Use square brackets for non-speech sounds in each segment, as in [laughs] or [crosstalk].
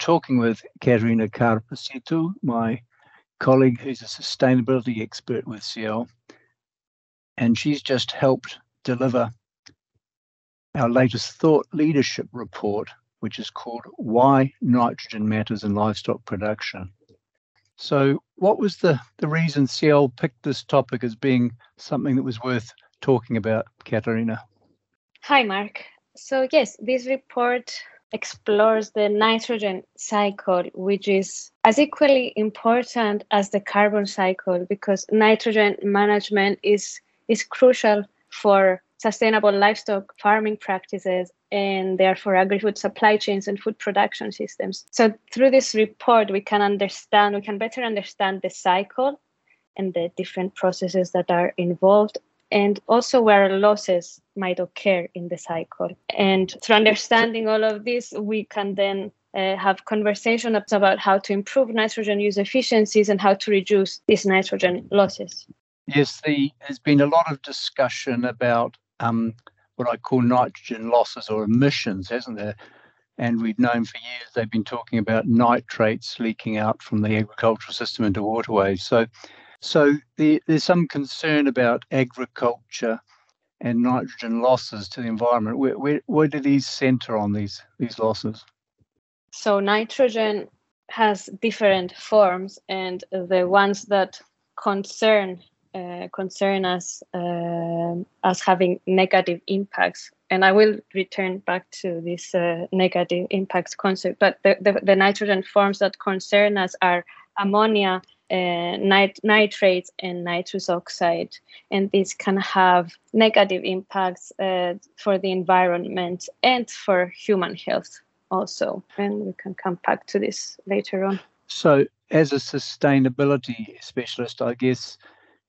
talking with Katerina Karpasitou, my colleague who's a sustainability expert with CIEL, and she's just helped deliver our latest thought leadership report, which is called Why Nitrogen Matters in Livestock Production. So, what was the, the reason CIEL picked this topic as being something that was worth talking about, Katerina? Hi, Mark. So, yes, this report explores the nitrogen cycle, which is as equally important as the carbon cycle because nitrogen management is, is crucial for sustainable livestock farming practices and therefore agri-food supply chains and food production systems. So through this report, we can understand, we can better understand the cycle and the different processes that are involved and also where losses might occur in the cycle. And through understanding all of this, we can then uh, have conversations about how to improve nitrogen use efficiencies and how to reduce these nitrogen losses. Yes, the, there's been a lot of discussion about um, what I call nitrogen losses or emissions, hasn't there? And we've known for years they've been talking about nitrates leaking out from the agricultural system into waterways. So so the, there's some concern about agriculture and nitrogen losses to the environment. Where, where, where do these center on these, these losses? So nitrogen has different forms, and the ones that concern uh, concern us uh, as having negative impacts. And I will return back to this uh, negative impacts concept. But the, the, the nitrogen forms that concern us are ammonia, uh, nit- nitrates and nitrous oxide, and this can have negative impacts uh, for the environment and for human health also. And we can come back to this later on. So, as a sustainability specialist, I guess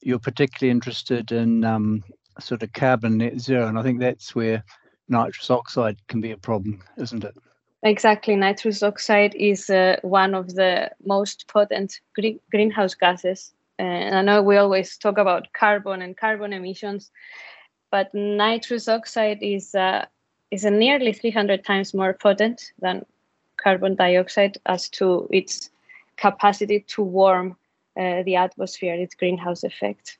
you're particularly interested in um, sort of carbon net zero, and I think that's where nitrous oxide can be a problem, isn't it? Exactly. Nitrous oxide is uh, one of the most potent green- greenhouse gases. Uh, and I know we always talk about carbon and carbon emissions, but nitrous oxide is, uh, is a nearly 300 times more potent than carbon dioxide as to its capacity to warm uh, the atmosphere, its greenhouse effect.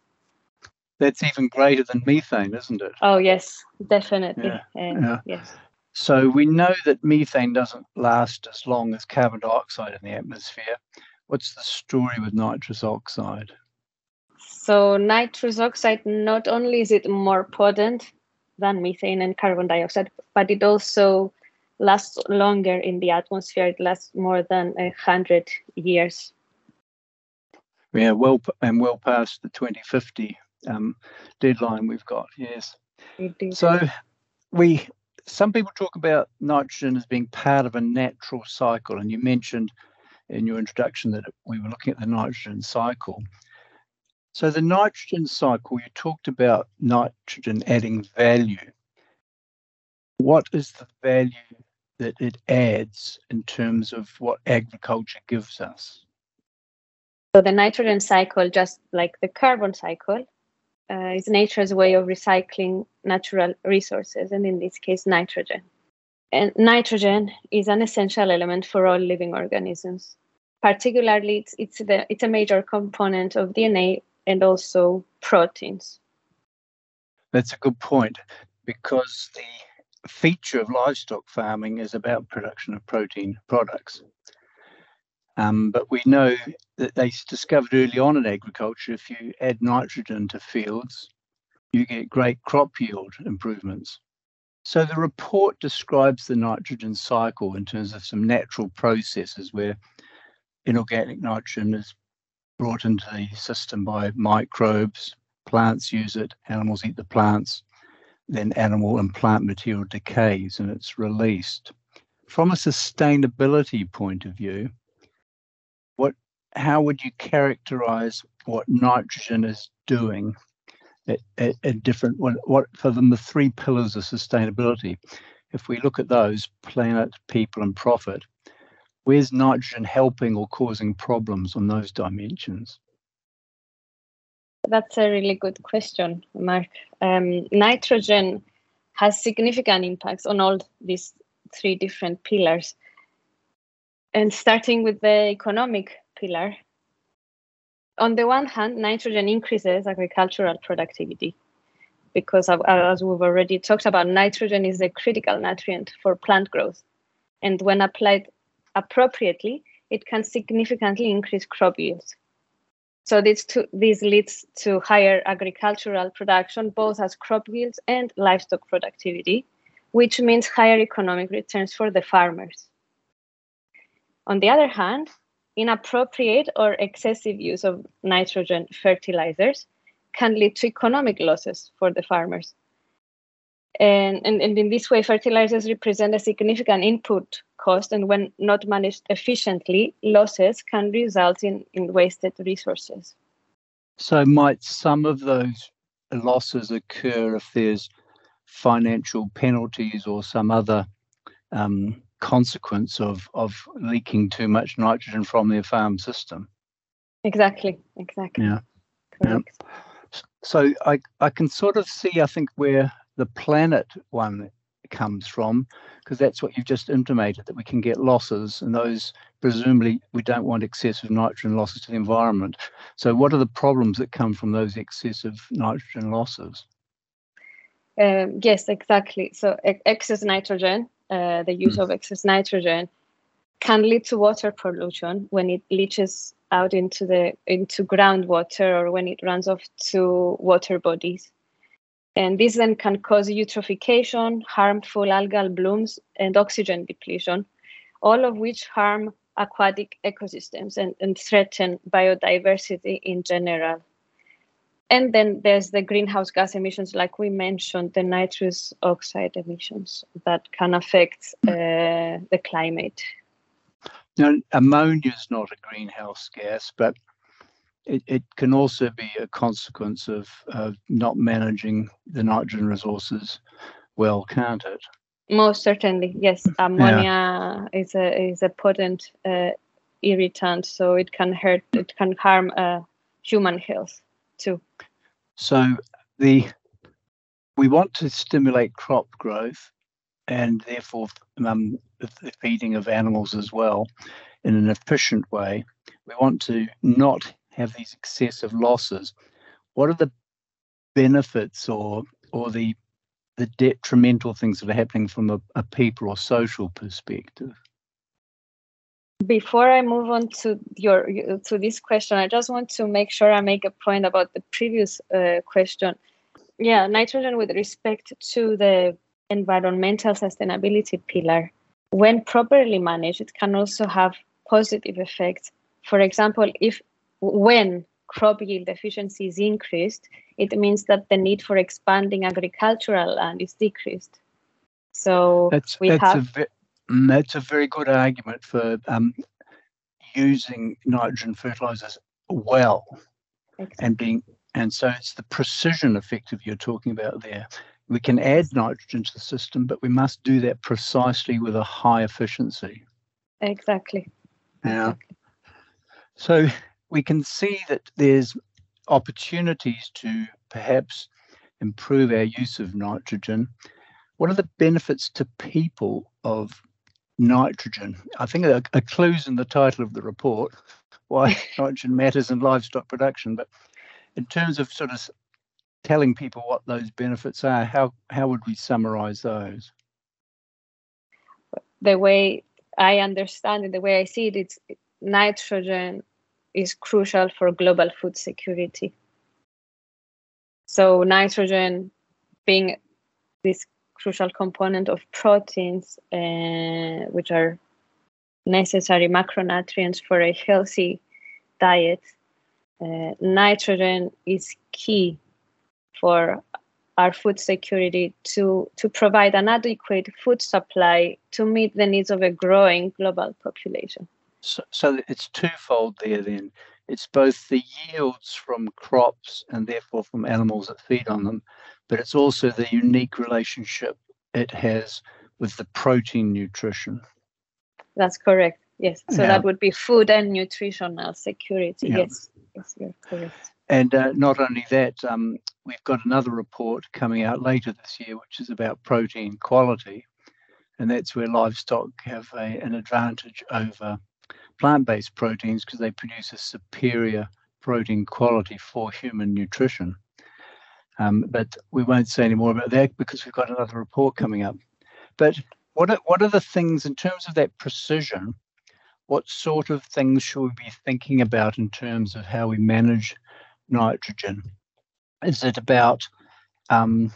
That's even greater than methane, isn't it? Oh, yes, definitely. Yeah. yeah. Yes. So we know that methane doesn't last as long as carbon dioxide in the atmosphere. What's the story with nitrous oxide? So nitrous oxide, not only is it more potent than methane and carbon dioxide, but it also lasts longer in the atmosphere. It lasts more than a hundred years. Yeah, well, and well past the 2050 um, deadline we've got. Yes. So we some people talk about nitrogen as being part of a natural cycle, and you mentioned in your introduction that we were looking at the nitrogen cycle. So, the nitrogen cycle, you talked about nitrogen adding value. What is the value that it adds in terms of what agriculture gives us? So, the nitrogen cycle, just like the carbon cycle, uh, is nature's way of recycling natural resources, and in this case, nitrogen. And nitrogen is an essential element for all living organisms. Particularly, it's, it's, the, it's a major component of DNA and also proteins. That's a good point because the feature of livestock farming is about production of protein products. Um, but we know that they discovered early on in agriculture if you add nitrogen to fields, you get great crop yield improvements. So the report describes the nitrogen cycle in terms of some natural processes where inorganic nitrogen is brought into the system by microbes, plants use it, animals eat the plants, then animal and plant material decays and it's released. From a sustainability point of view, how would you characterize what nitrogen is doing at, at, at different what, what for them the three pillars of sustainability? If we look at those planet people and profit where's nitrogen helping or causing problems on those dimensions? That's a really good question mark. Um, nitrogen has significant impacts on all these three different pillars. And starting with the economic pillar, on the one hand, nitrogen increases agricultural productivity because, as we've already talked about, nitrogen is a critical nutrient for plant growth. And when applied appropriately, it can significantly increase crop yields. So this, to, this leads to higher agricultural production, both as crop yields and livestock productivity, which means higher economic returns for the farmers. On the other hand, inappropriate or excessive use of nitrogen fertilizers can lead to economic losses for the farmers. And, and, and in this way, fertilizers represent a significant input cost, and when not managed efficiently, losses can result in, in wasted resources. So, might some of those losses occur if there's financial penalties or some other um, consequence of of leaking too much nitrogen from their farm system. Exactly. Exactly. Yeah. Correct. Yeah. So I I can sort of see I think where the planet one comes from because that's what you've just intimated that we can get losses and those presumably we don't want excessive nitrogen losses to the environment so what are the problems that come from those excessive nitrogen losses um, yes exactly so excess nitrogen uh, the use mm. of excess nitrogen can lead to water pollution when it leaches out into the into groundwater or when it runs off to water bodies. And this then can cause eutrophication, harmful algal blooms, and oxygen depletion, all of which harm aquatic ecosystems and, and threaten biodiversity in general. And then there's the greenhouse gas emissions, like we mentioned, the nitrous oxide emissions that can affect uh, the climate. Now, ammonia is not a greenhouse gas, but it, it can also be a consequence of, of not managing the nitrogen resources well, can't it? Most certainly, yes. Ammonia yeah. is a is a potent uh, irritant, so it can hurt. It can harm uh, human health too. So the we want to stimulate crop growth and therefore um, the feeding of animals as well in an efficient way. We want to not have these excessive losses. What are the benefits or or the the detrimental things that are happening from a, a people or social perspective? Before I move on to your to this question, I just want to make sure I make a point about the previous uh, question. Yeah, nitrogen with respect to the environmental sustainability pillar, when properly managed, it can also have positive effects. For example, if when crop yield efficiency is increased, it means that the need for expanding agricultural land is decreased. So that's, we that's have. Mm, that's a very good argument for um, using nitrogen fertilizers well exactly. and being and so it's the precision effective you're talking about there. We can add nitrogen to the system, but we must do that precisely with a high efficiency. Exactly. Yeah. Exactly. So we can see that there's opportunities to perhaps improve our use of nitrogen. What are the benefits to people of nitrogen. I think a, a clue's in the title of the report why [laughs] nitrogen matters in livestock production. But in terms of sort of telling people what those benefits are, how how would we summarize those? The way I understand it, the way I see it, it's nitrogen is crucial for global food security. So nitrogen being this crucial component of proteins, uh, which are necessary macronutrients for a healthy diet. Uh, nitrogen is key for our food security to, to provide an adequate food supply to meet the needs of a growing global population. So, so it's twofold there then. It's both the yields from crops and therefore from animals that feed on them, but it's also the unique relationship it has with the protein nutrition. That's correct. Yes. So yeah. that would be food and nutritional security. Yeah. Yes. Yes, you're correct. And uh, not only that, um, we've got another report coming out later this year, which is about protein quality. and that's where livestock have a, an advantage over plant-based proteins because they produce a superior protein quality for human nutrition. Um, but we won't say any more about that because we've got another report coming up. But what are, what are the things in terms of that precision? What sort of things should we be thinking about in terms of how we manage nitrogen? Is it about um,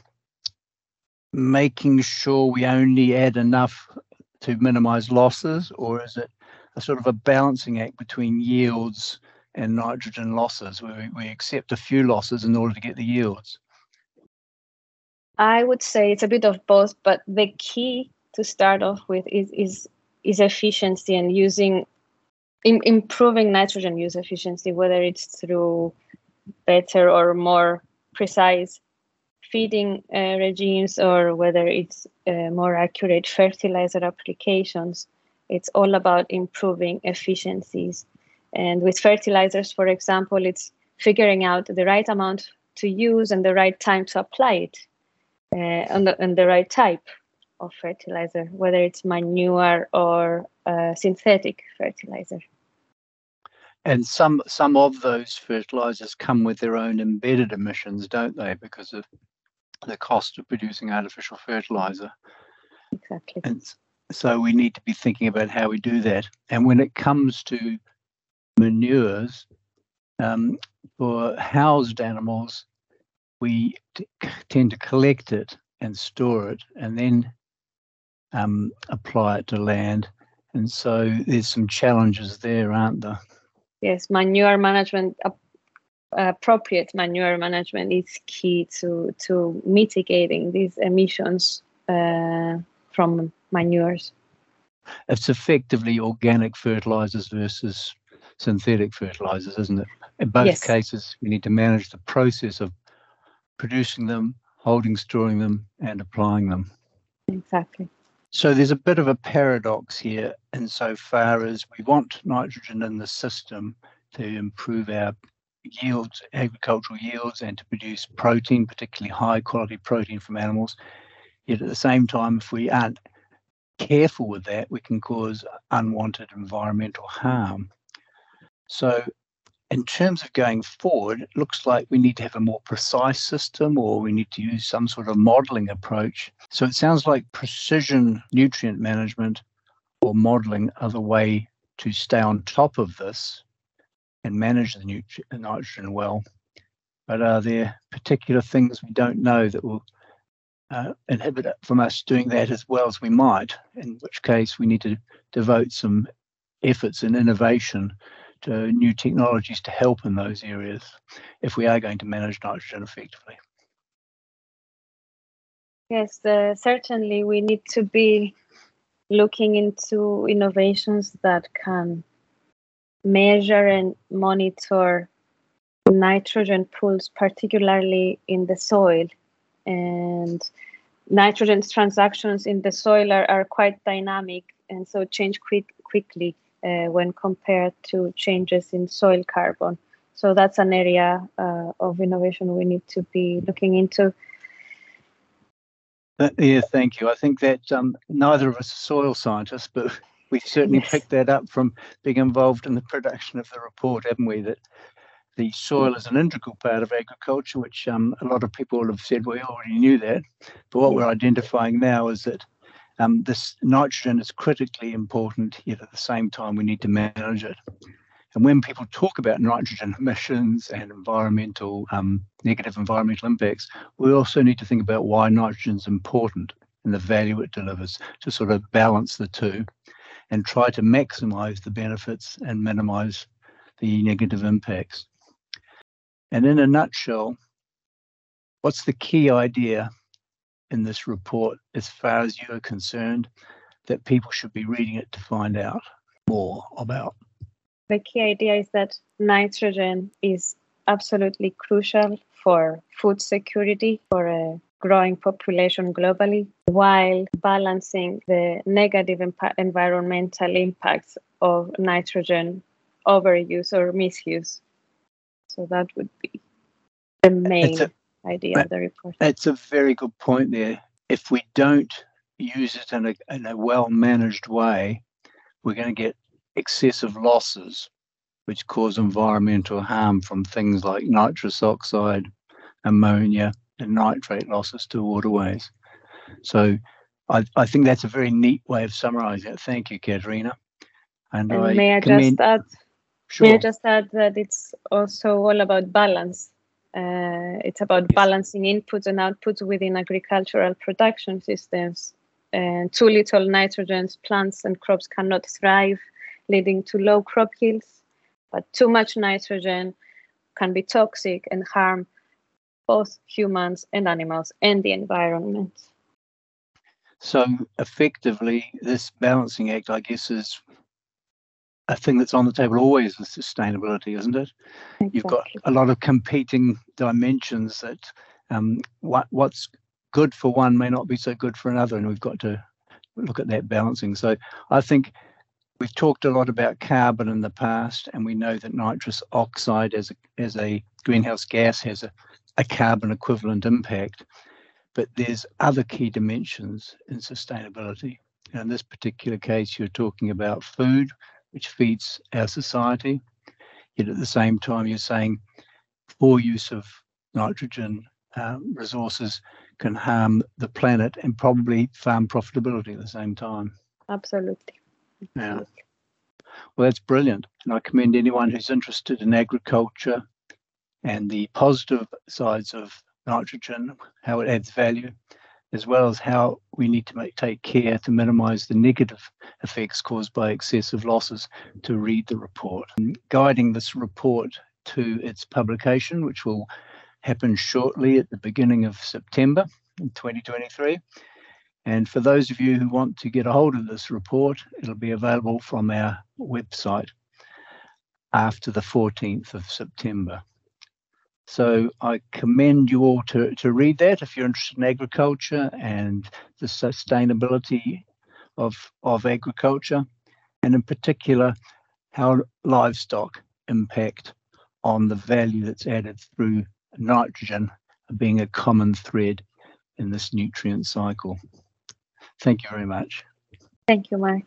making sure we only add enough to minimize losses, or is it a sort of a balancing act between yields and nitrogen losses, where we, accept a few losses in order to get the yields? I would say it's a bit of both, but the key to start off with is is, is efficiency and using in, improving nitrogen use efficiency, whether it's through better or more precise feeding uh, regimes or whether it's uh, more accurate fertilizer applications. It's all about improving efficiencies. And with fertilizers, for example, it's figuring out the right amount to use and the right time to apply it uh, and, the, and the right type of fertilizer, whether it's manure or uh, synthetic fertilizer. And some some of those fertilizers come with their own embedded emissions, don't they? Because of the cost of producing artificial fertilizer. Exactly. And so we need to be thinking about how we do that. And when it comes to manures, um, for housed animals, we t- tend to collect it and store it and then um, apply it to land. And so there's some challenges there, aren't there? Yes, manure management, appropriate manure management is key to, to mitigating these emissions uh, from manures. It's effectively organic fertilizers versus synthetic fertilizers, isn't it? In both yes. cases, we need to manage the process of producing them, holding, storing them, and applying them. Exactly. So there's a bit of a paradox here insofar as we want nitrogen in the system to improve our yields, agricultural yields, and to produce protein, particularly high quality protein from animals. Yet at the same time, if we aren't careful with that, we can cause unwanted environmental harm. So in terms of going forward, it looks like we need to have a more precise system or we need to use some sort of modeling approach. So it sounds like precision nutrient management or modeling are the way to stay on top of this and manage the, nitrogen well. But are there particular things we don't know that will uh, inhibit it from us doing that as well as we might? In which case, we need to devote some efforts and innovation to new technologies to help in those areas if we are going to manage nitrogen effectively. Yes, uh, certainly we need to be looking into innovations that can measure and monitor nitrogen pools, particularly in the soil. And nitrogen transactions in the soil are, are quite dynamic and so change quick, quickly uh, when compared to changes in soil carbon. So that's an area uh, of innovation we need to be looking into. Uh, yeah, thank you. I think that um, neither of us are soil scientists, but [laughs] we certainly yes. picked that up from being involved in the production of the report, haven't we? That the soil is an integral part of agriculture, which um, a lot of people have said we already knew that. But what we're identifying now is that um, this nitrogen is critically important, yet at the same time we need to manage it. And when people talk about nitrogen emissions and environmental um, negative environmental impacts, we also need to think about why nitrogen is important and the value it delivers to sort of balance the two and try to maximize the benefits and minimize the negative impacts. And in a nutshell, what's the key idea in this report as far as you are concerned that people should be reading it to find out more about? The key idea is that nitrogen is absolutely crucial for food security for a growing population globally while balancing the negative impa- environmental impacts of nitrogen overuse or misuse. So that would be the main a, idea of the report. That's a very good point there. If we don't use it in a, in a well managed way, we're going to get excessive losses, which cause environmental harm from things like nitrous oxide, ammonia, and nitrate losses to waterways. So I, I think that's a very neat way of summarizing it. Thank you, Katerina. And, and I may I commend, just add? Sure. May I just add that it's also all about balance. Uh, it's about yes. balancing inputs and outputs within agricultural production systems. And too little nitrogen, plants and crops cannot thrive, leading to low crop yields. But too much nitrogen can be toxic and harm both humans and animals and the environment. So effectively, this balancing act, I guess, is a thing that's on the table always with sustainability, isn't it? Exactly. You've got a lot of competing dimensions that um, what what's good for one may not be so good for another, and we've got to look at that balancing. So I think we've talked a lot about carbon in the past, and we know that nitrous oxide as a as a greenhouse gas has a, a carbon equivalent impact. But there's other key dimensions in sustainability. And in this particular case, you're talking about food, which feeds our society. Yet at the same time, you're saying poor use of nitrogen um, resources can harm the planet and probably farm profitability at the same time. Absolutely. Yeah. Well, that's brilliant. And I commend anyone who's interested in agriculture and the positive sides of nitrogen, how it adds value, as well as how we need to make, take care to minimize the negative effects caused by excessive losses to read the report. Guiding this report to its publication, which will happen shortly at the beginning of September in 2023. And for those of you who want to get a hold of this report, it'll be available from our website after the 14th of September. So mm-hmm. I commend you all to, to read that if you're interested in agriculture and the sustainability of, of agriculture, and in particular, how livestock impact on the value that's added through nitrogen being a common thread in this nutrient cycle. Thank you very much. Thank you, Mark.